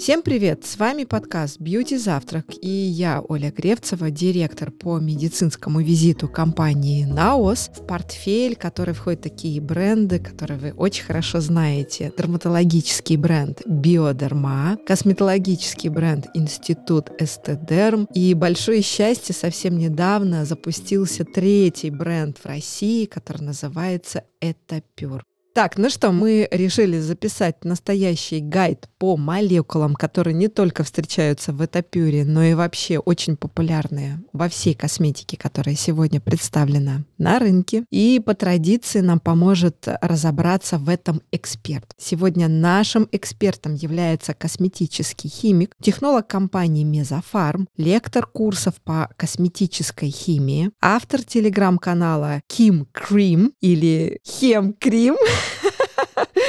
Всем привет! С вами подкаст «Бьюти Завтрак» и я, Оля Гревцева, директор по медицинскому визиту компании «Наос». В портфель, который входит такие бренды, которые вы очень хорошо знаете. Дерматологический бренд «Биодерма», косметологический бренд «Институт Эстедерм» и большое счастье, совсем недавно запустился третий бренд в России, который называется «Этапюр». Так, ну что, мы решили записать настоящий гайд по молекулам, которые не только встречаются в этапюре, но и вообще очень популярные во всей косметике, которая сегодня представлена на рынке. И по традиции нам поможет разобраться в этом эксперт. Сегодня нашим экспертом является косметический химик, технолог компании Мезофарм, лектор курсов по косметической химии, автор телеграм-канала Ким Крим или Хем Крим.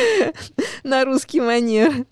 на русский манер.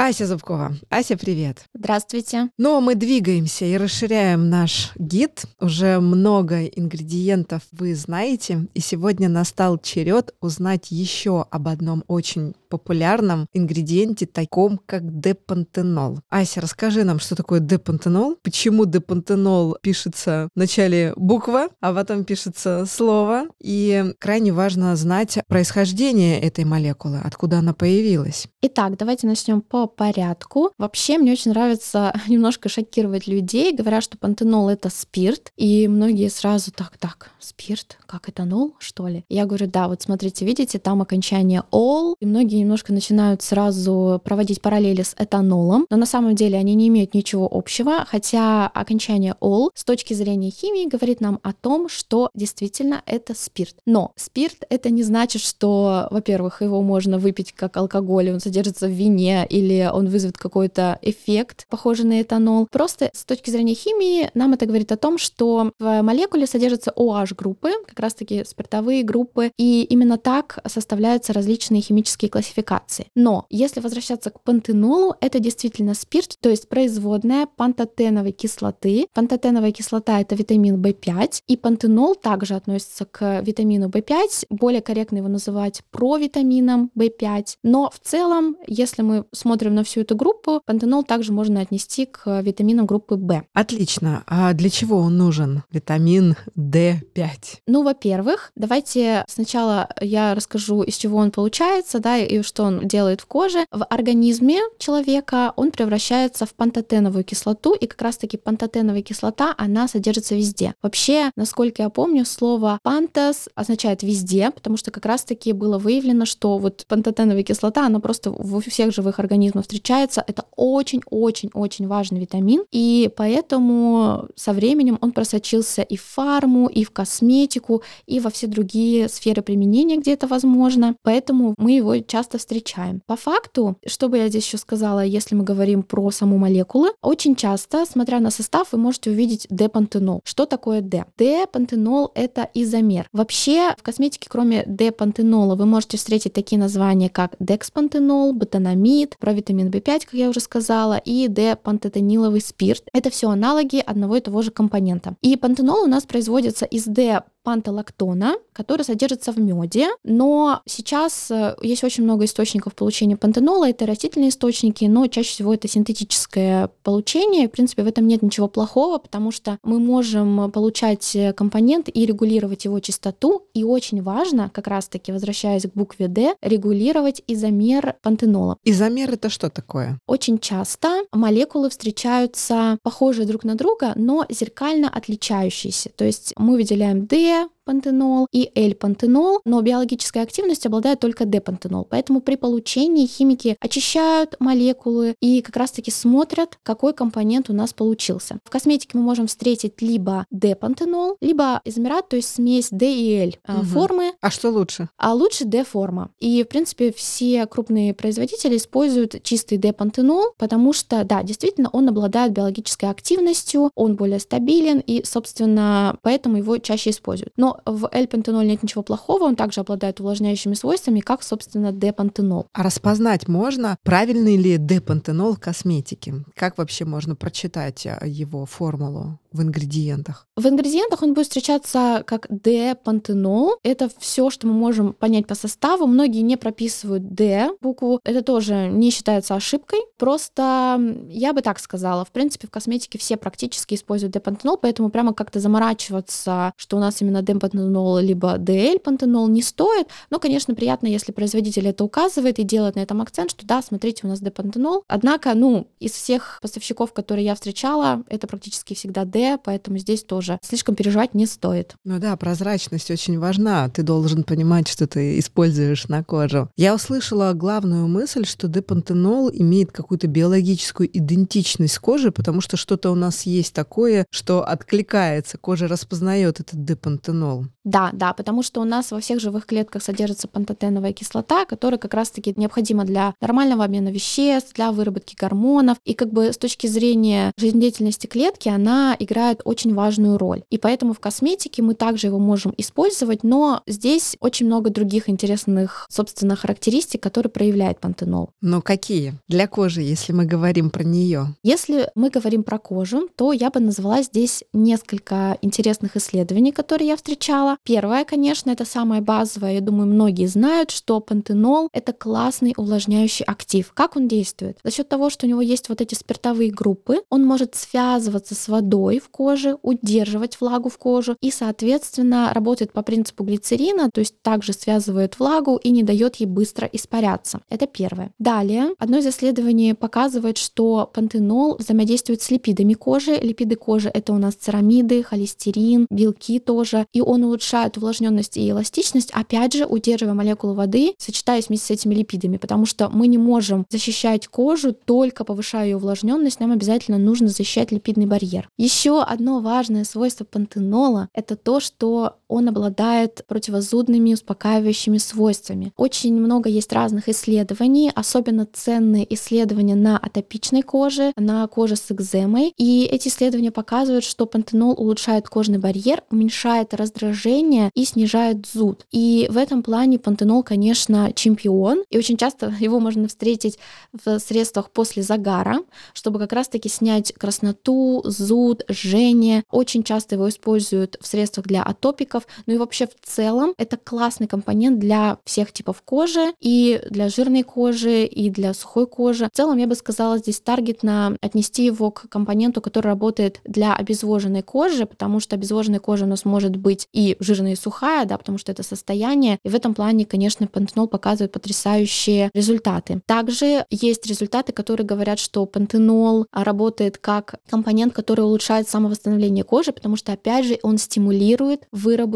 Ася Зубкова. Ася, привет. Здравствуйте. Но мы двигаемся и расширяем наш гид. Уже много ингредиентов вы знаете. И сегодня настал черед узнать еще об одном очень популярном ингредиенте, таком как депантенол. Ася, расскажи нам, что такое депантенол, почему депантенол пишется в начале буква, а потом пишется слово, и крайне важно знать происхождение этой молекулы, откуда она появилась. Итак, давайте начнем по порядку. Вообще, мне очень нравится немножко шокировать людей, говоря, что пантенол — это спирт, и многие сразу так, так, спирт, как этанол, что ли? Я говорю, да, вот смотрите, видите, там окончание «ол», и многие немножко начинают сразу проводить параллели с этанолом, но на самом деле они не имеют ничего общего, хотя окончание «ол» с точки зрения химии говорит нам о том, что действительно это спирт. Но спирт — это не значит, что, во-первых, его можно выпить как алкоголь, он содержится в вине, или он вызовет какой-то эффект, похожий на этанол. Просто с точки зрения химии нам это говорит о том, что в молекуле содержатся OH-группы, как раз-таки спиртовые группы, и именно так составляются различные химические классификации. Но если возвращаться к пантенолу, это действительно спирт, то есть производная пантотеновой кислоты. Пантотеновая кислота — это витамин В5, и пантенол также относится к витамину В5. Более корректно его называть провитамином В5. Но в целом, если мы смотрим на всю эту группу, пантенол также можно отнести к витаминам группы В. Отлично. А для чего он нужен, витамин D5? Ну, во-первых, давайте сначала я расскажу, из чего он получается, да, и что он делает в коже, в организме человека он превращается в пантотеновую кислоту, и как раз-таки пантотеновая кислота, она содержится везде. Вообще, насколько я помню, слово пантос означает везде, потому что как раз-таки было выявлено, что вот пантотеновая кислота, она просто во всех живых организмах встречается. Это очень-очень-очень важный витамин, и поэтому со временем он просочился и в фарму, и в косметику, и во все другие сферы применения, где это возможно. Поэтому мы его часто встречаем. По факту, что бы я здесь еще сказала, если мы говорим про саму молекулу, очень часто, смотря на состав, вы можете увидеть D-пантенол. Что такое D? D-пантенол — это изомер. Вообще, в косметике, кроме D-пантенола, вы можете встретить такие названия, как декспантенол, ботанамид, провитамин B5, как я уже сказала, и D-пантотениловый спирт. Это все аналоги одного и того же компонента. И пантенол у нас производится из D пантолактона, который содержится в меде, но сейчас э, есть очень много источников получения пантенола, это растительные источники, но чаще всего это синтетическое получение, в принципе, в этом нет ничего плохого, потому что мы можем получать компонент и регулировать его частоту, и очень важно, как раз-таки, возвращаясь к букве D, регулировать изомер пантенола. Изомер — это что такое? Очень часто молекулы встречаются похожие друг на друга, но зеркально отличающиеся, то есть мы выделяем D, care. Пантенол и L-пантенол, но биологическая активность обладает только D-пантенол. Поэтому при получении химики очищают молекулы и как раз-таки смотрят, какой компонент у нас получился. В косметике мы можем встретить либо D-пантенол, либо изомерат, то есть смесь D и L угу. формы. А что лучше? А лучше D-форма. И, в принципе, все крупные производители используют чистый D-пантенол, потому что, да, действительно, он обладает биологической активностью, он более стабилен, и, собственно, поэтому его чаще используют. Но в L-пантенол нет ничего плохого, он также обладает увлажняющими свойствами, как, собственно, D-пантенол. А распознать можно, правильный ли D-пантенол в косметике? Как вообще можно прочитать а, его формулу? В ингредиентах? В ингредиентах он будет встречаться как D-пантенол. Это все, что мы можем понять по составу. Многие не прописывают D букву. Это тоже не считается ошибкой. Просто я бы так сказала. В принципе, в косметике все практически используют D-пантенол, поэтому прямо как-то заморачиваться, что у нас именно D-пантенол либо DL-пантенол не стоит. Но, конечно, приятно, если производитель это указывает и делает на этом акцент, что да, смотрите, у нас D-пантенол. Однако, ну, из всех поставщиков, которые я встречала, это практически всегда D, поэтому здесь тоже слишком переживать не стоит. Ну да, прозрачность очень важна. Ты должен понимать, что ты используешь на кожу. Я услышала главную мысль, что депантенол имеет какую-то биологическую идентичность с кожей, потому что что-то у нас есть такое, что откликается, кожа распознает этот депантенол. Да, да, потому что у нас во всех живых клетках содержится пантотеновая кислота, которая как раз-таки необходима для нормального обмена веществ, для выработки гормонов. И как бы с точки зрения жизнедеятельности клетки она играет очень важную роль. И поэтому в косметике мы также его можем использовать, но здесь очень много других интересных, собственно, характеристик, которые проявляет пантенол. Но какие? Для кожи, если мы говорим про нее. Если мы говорим про кожу, то я бы назвала здесь несколько интересных исследований, которые я встречала. Первое, конечно, это самое базовое. Я думаю, многие знают, что пантенол — это классный увлажняющий актив. Как он действует? За счет того, что у него есть вот эти спиртовые группы, он может связываться с водой в коже, удерживать влагу в кожу и, соответственно, работает по принципу глицерина, то есть также связывает влагу и не дает ей быстро испаряться. Это первое. Далее, одно из исследований показывает, что пантенол взаимодействует с липидами кожи. Липиды кожи — это у нас церамиды, холестерин, белки тоже, и он улучшает улучшают увлажненность и эластичность, опять же, удерживая молекулы воды, сочетаясь вместе с этими липидами, потому что мы не можем защищать кожу только повышая ее увлажненность, нам обязательно нужно защищать липидный барьер. Еще одно важное свойство пантенола — это то, что он обладает противозудными успокаивающими свойствами. Очень много есть разных исследований, особенно ценные исследования на атопичной коже, на коже с экземой. И эти исследования показывают, что пантенол улучшает кожный барьер, уменьшает раздражение и снижает зуд. И в этом плане пантенол, конечно, чемпион. И очень часто его можно встретить в средствах после загара, чтобы как раз-таки снять красноту, зуд, жжение. Очень часто его используют в средствах для атопиков. Ну и вообще в целом это классный компонент для всех типов кожи, и для жирной кожи, и для сухой кожи. В целом я бы сказала здесь таргетно отнести его к компоненту, который работает для обезвоженной кожи, потому что обезвоженная кожа у нас может быть и жирная и сухая, да, потому что это состояние. И в этом плане, конечно, пантенол показывает потрясающие результаты. Также есть результаты, которые говорят, что пантенол работает как компонент, который улучшает самовосстановление кожи, потому что, опять же, он стимулирует выработку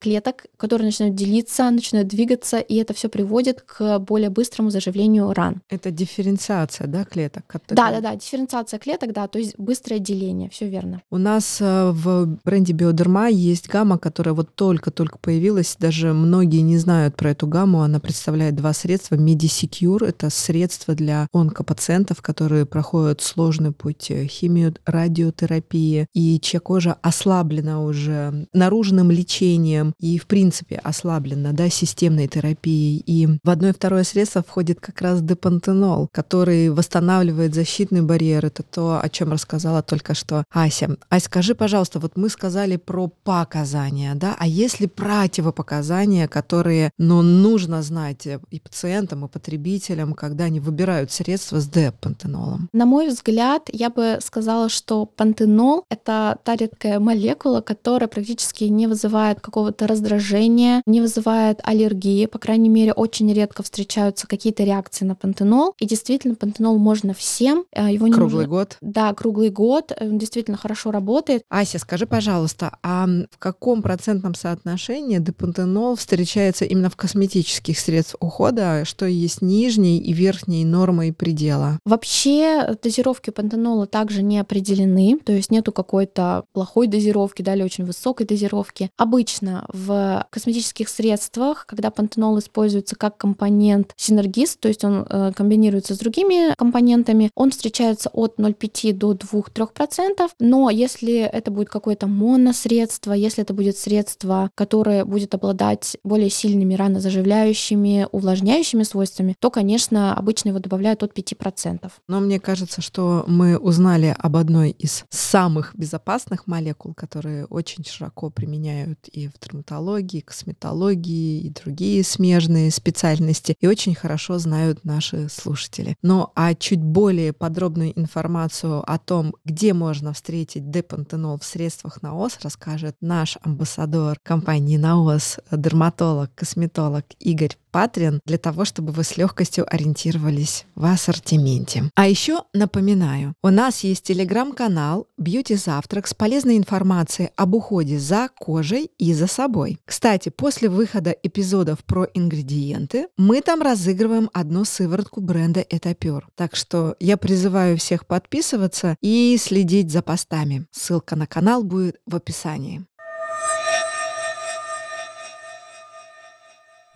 клеток, которые начинают делиться, начинают двигаться, и это все приводит к более быстрому заживлению ран. Это дифференциация, да, клеток? Да, да, да, дифференциация клеток, да, то есть быстрое деление, все верно. У нас э, в бренде Биодерма есть гамма, которая вот только-только появилась, даже многие не знают про эту гамму. Она представляет два средства. Medisecure — это средство для онкопациентов, которые проходят сложный путь химиорадиотерапии, и чья кожа ослаблена уже наружным лечением и, в принципе, ослаблена да, системной терапией. И в одно и второе средство входит как раз депантенол, который восстанавливает защитный барьер. Это то, о чем рассказала только что Ася. Ася, скажи, пожалуйста, вот мы сказали про показания, да, а есть ли противопоказания, которые ну, нужно знать и пациентам, и потребителям, когда они выбирают средства с депантенолом? На мой взгляд, я бы сказала, что пантенол — это та редкая молекула, которая практически не вызывает какого-то раздражения, не вызывает аллергии. По крайней мере, очень редко встречаются какие-то реакции на пантенол. И действительно, пантенол можно всем. Э, его не круглый нужно... год? Да, круглый год. Он действительно хорошо работает. Ася, скажи, пожалуйста, а в каком процентном соотношении депантенол встречается именно в косметических средствах ухода, что есть нижней и верхней нормы и предела? Вообще дозировки пантенола также не определены, то есть нету какой-то плохой дозировки, да, или очень высокой дозировки. Обычно обычно в косметических средствах, когда пантенол используется как компонент синергист, то есть он э, комбинируется с другими компонентами, он встречается от 0,5 до 2-3%, но если это будет какое-то моносредство, если это будет средство, которое будет обладать более сильными ранозаживляющими, увлажняющими свойствами, то, конечно, обычно его добавляют от 5%. Но мне кажется, что мы узнали об одной из самых безопасных молекул, которые очень широко применяют и в травматологии, косметологии, и другие смежные специальности, и очень хорошо знают наши слушатели. Но а чуть более подробную информацию о том, где можно встретить депантенол в средствах НАОС, расскажет наш амбассадор компании НАОС, дерматолог, косметолог Игорь Патрин для того, чтобы вы с легкостью ориентировались в ассортименте. А еще напоминаю, у нас есть телеграм-канал Beauty Завтрак с полезной информацией об уходе за кожей и за собой. Кстати, после выхода эпизодов про ингредиенты мы там разыгрываем одну сыворотку бренда Этапюр. Так что я призываю всех подписываться и следить за постами. Ссылка на канал будет в описании.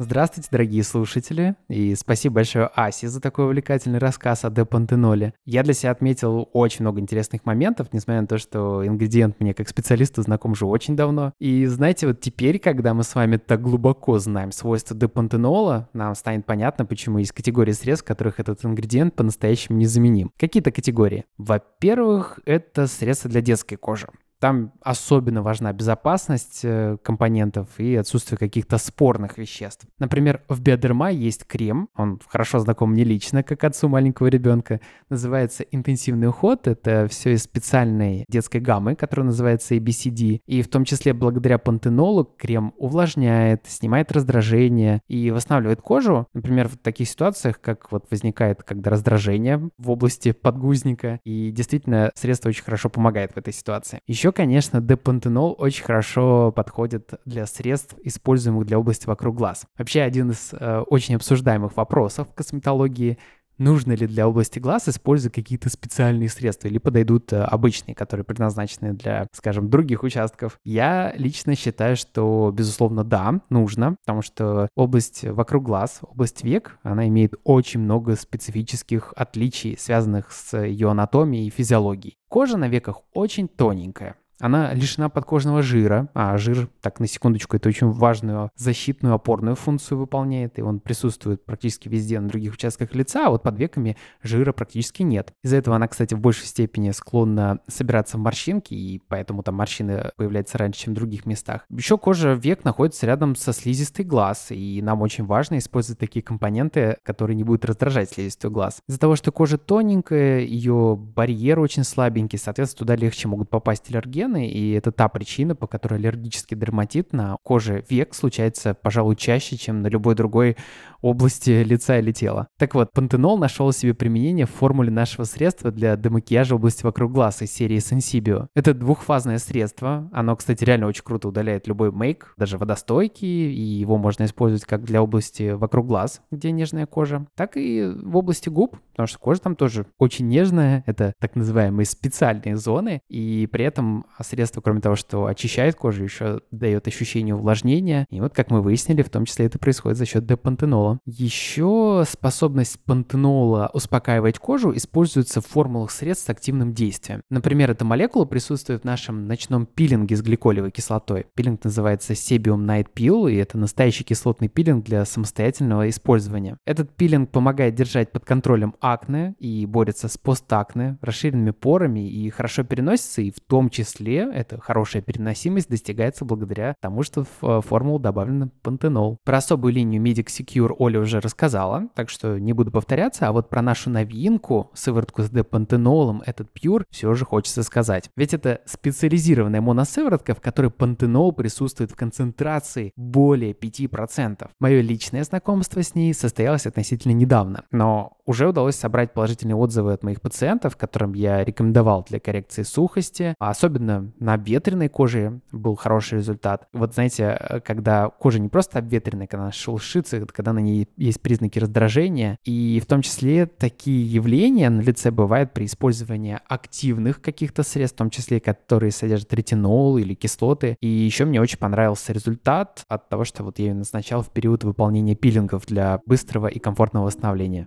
Здравствуйте, дорогие слушатели, и спасибо большое Асе за такой увлекательный рассказ о депантеноле. Я для себя отметил очень много интересных моментов, несмотря на то, что ингредиент мне как специалисту знаком уже очень давно. И знаете, вот теперь, когда мы с вами так глубоко знаем свойства депантенола, нам станет понятно, почему есть категории средств, в которых этот ингредиент по-настоящему незаменим. Какие-то категории? Во-первых, это средства для детской кожи. Там особенно важна безопасность э, компонентов и отсутствие каких-то спорных веществ. Например, в Биодерма есть крем, он хорошо знаком мне лично, как отцу маленького ребенка, называется интенсивный уход. Это все из специальной детской гаммы, которая называется ABCD. И в том числе благодаря пантенолу крем увлажняет, снимает раздражение и восстанавливает кожу. Например, в таких ситуациях, как вот возникает, когда раздражение в области подгузника. И действительно, средство очень хорошо помогает в этой ситуации. Еще еще, конечно, депантенол очень хорошо подходит для средств, используемых для области вокруг глаз. Вообще, один из э, очень обсуждаемых вопросов в косметологии нужно ли для области глаз использовать какие-то специальные средства или подойдут э, обычные, которые предназначены для, скажем, других участков. Я лично считаю, что, безусловно, да, нужно, потому что область вокруг глаз, область век, она имеет очень много специфических отличий, связанных с ее анатомией и физиологией. Кожа на веках очень тоненькая. Она лишена подкожного жира, а жир, так на секундочку, это очень важную защитную опорную функцию выполняет, и он присутствует практически везде на других участках лица, а вот под веками жира практически нет. Из-за этого она, кстати, в большей степени склонна собираться в морщинки, и поэтому там морщины появляются раньше, чем в других местах. Еще кожа век находится рядом со слизистой глаз, и нам очень важно использовать такие компоненты, которые не будут раздражать слизистую глаз. Из-за того, что кожа тоненькая, ее барьер очень слабенький, соответственно, туда легче могут попасть аллерген, аллергены, и это та причина, по которой аллергический дерматит на коже век случается, пожалуй, чаще, чем на любой другой области лица или тела. Так вот, пантенол нашел себе применение в формуле нашего средства для демакияжа области вокруг глаз из серии Sensibio. Это двухфазное средство. Оно, кстати, реально очень круто удаляет любой мейк, даже водостойкий, и его можно использовать как для области вокруг глаз, где нежная кожа, так и в области губ, потому что кожа там тоже очень нежная. Это так называемые специальные зоны, и при этом средство, кроме того, что очищает кожу, еще дает ощущение увлажнения. И вот, как мы выяснили, в том числе это происходит за счет депантенола пантенола. Еще способность пантенола успокаивать кожу используется в формулах средств с активным действием. Например, эта молекула присутствует в нашем ночном пилинге с гликолевой кислотой. Пилинг называется Sebium Night Peel, и это настоящий кислотный пилинг для самостоятельного использования. Этот пилинг помогает держать под контролем акне и борется с постакне, расширенными порами и хорошо переносится, и в том числе эта хорошая переносимость достигается благодаря тому, что в формулу добавлен пантенол. Про особую линию Medic Secure Оля уже рассказала, так что не буду повторяться, а вот про нашу новинку, сыворотку с депантенолом, этот пьюр, все же хочется сказать. Ведь это специализированная моносыворотка, в которой пантенол присутствует в концентрации более 5%. Мое личное знакомство с ней состоялось относительно недавно, но уже удалось собрать положительные отзывы от моих пациентов, которым я рекомендовал для коррекции сухости. А особенно на обветренной коже был хороший результат. Вот знаете, когда кожа не просто обветренная, когда она шелушится, когда на ней есть признаки раздражения, и в том числе такие явления на лице бывают при использовании активных каких-то средств, в том числе, которые содержат ретинол или кислоты. И еще мне очень понравился результат от того, что вот я ее назначал в период выполнения пилингов для быстрого и комфортного восстановления.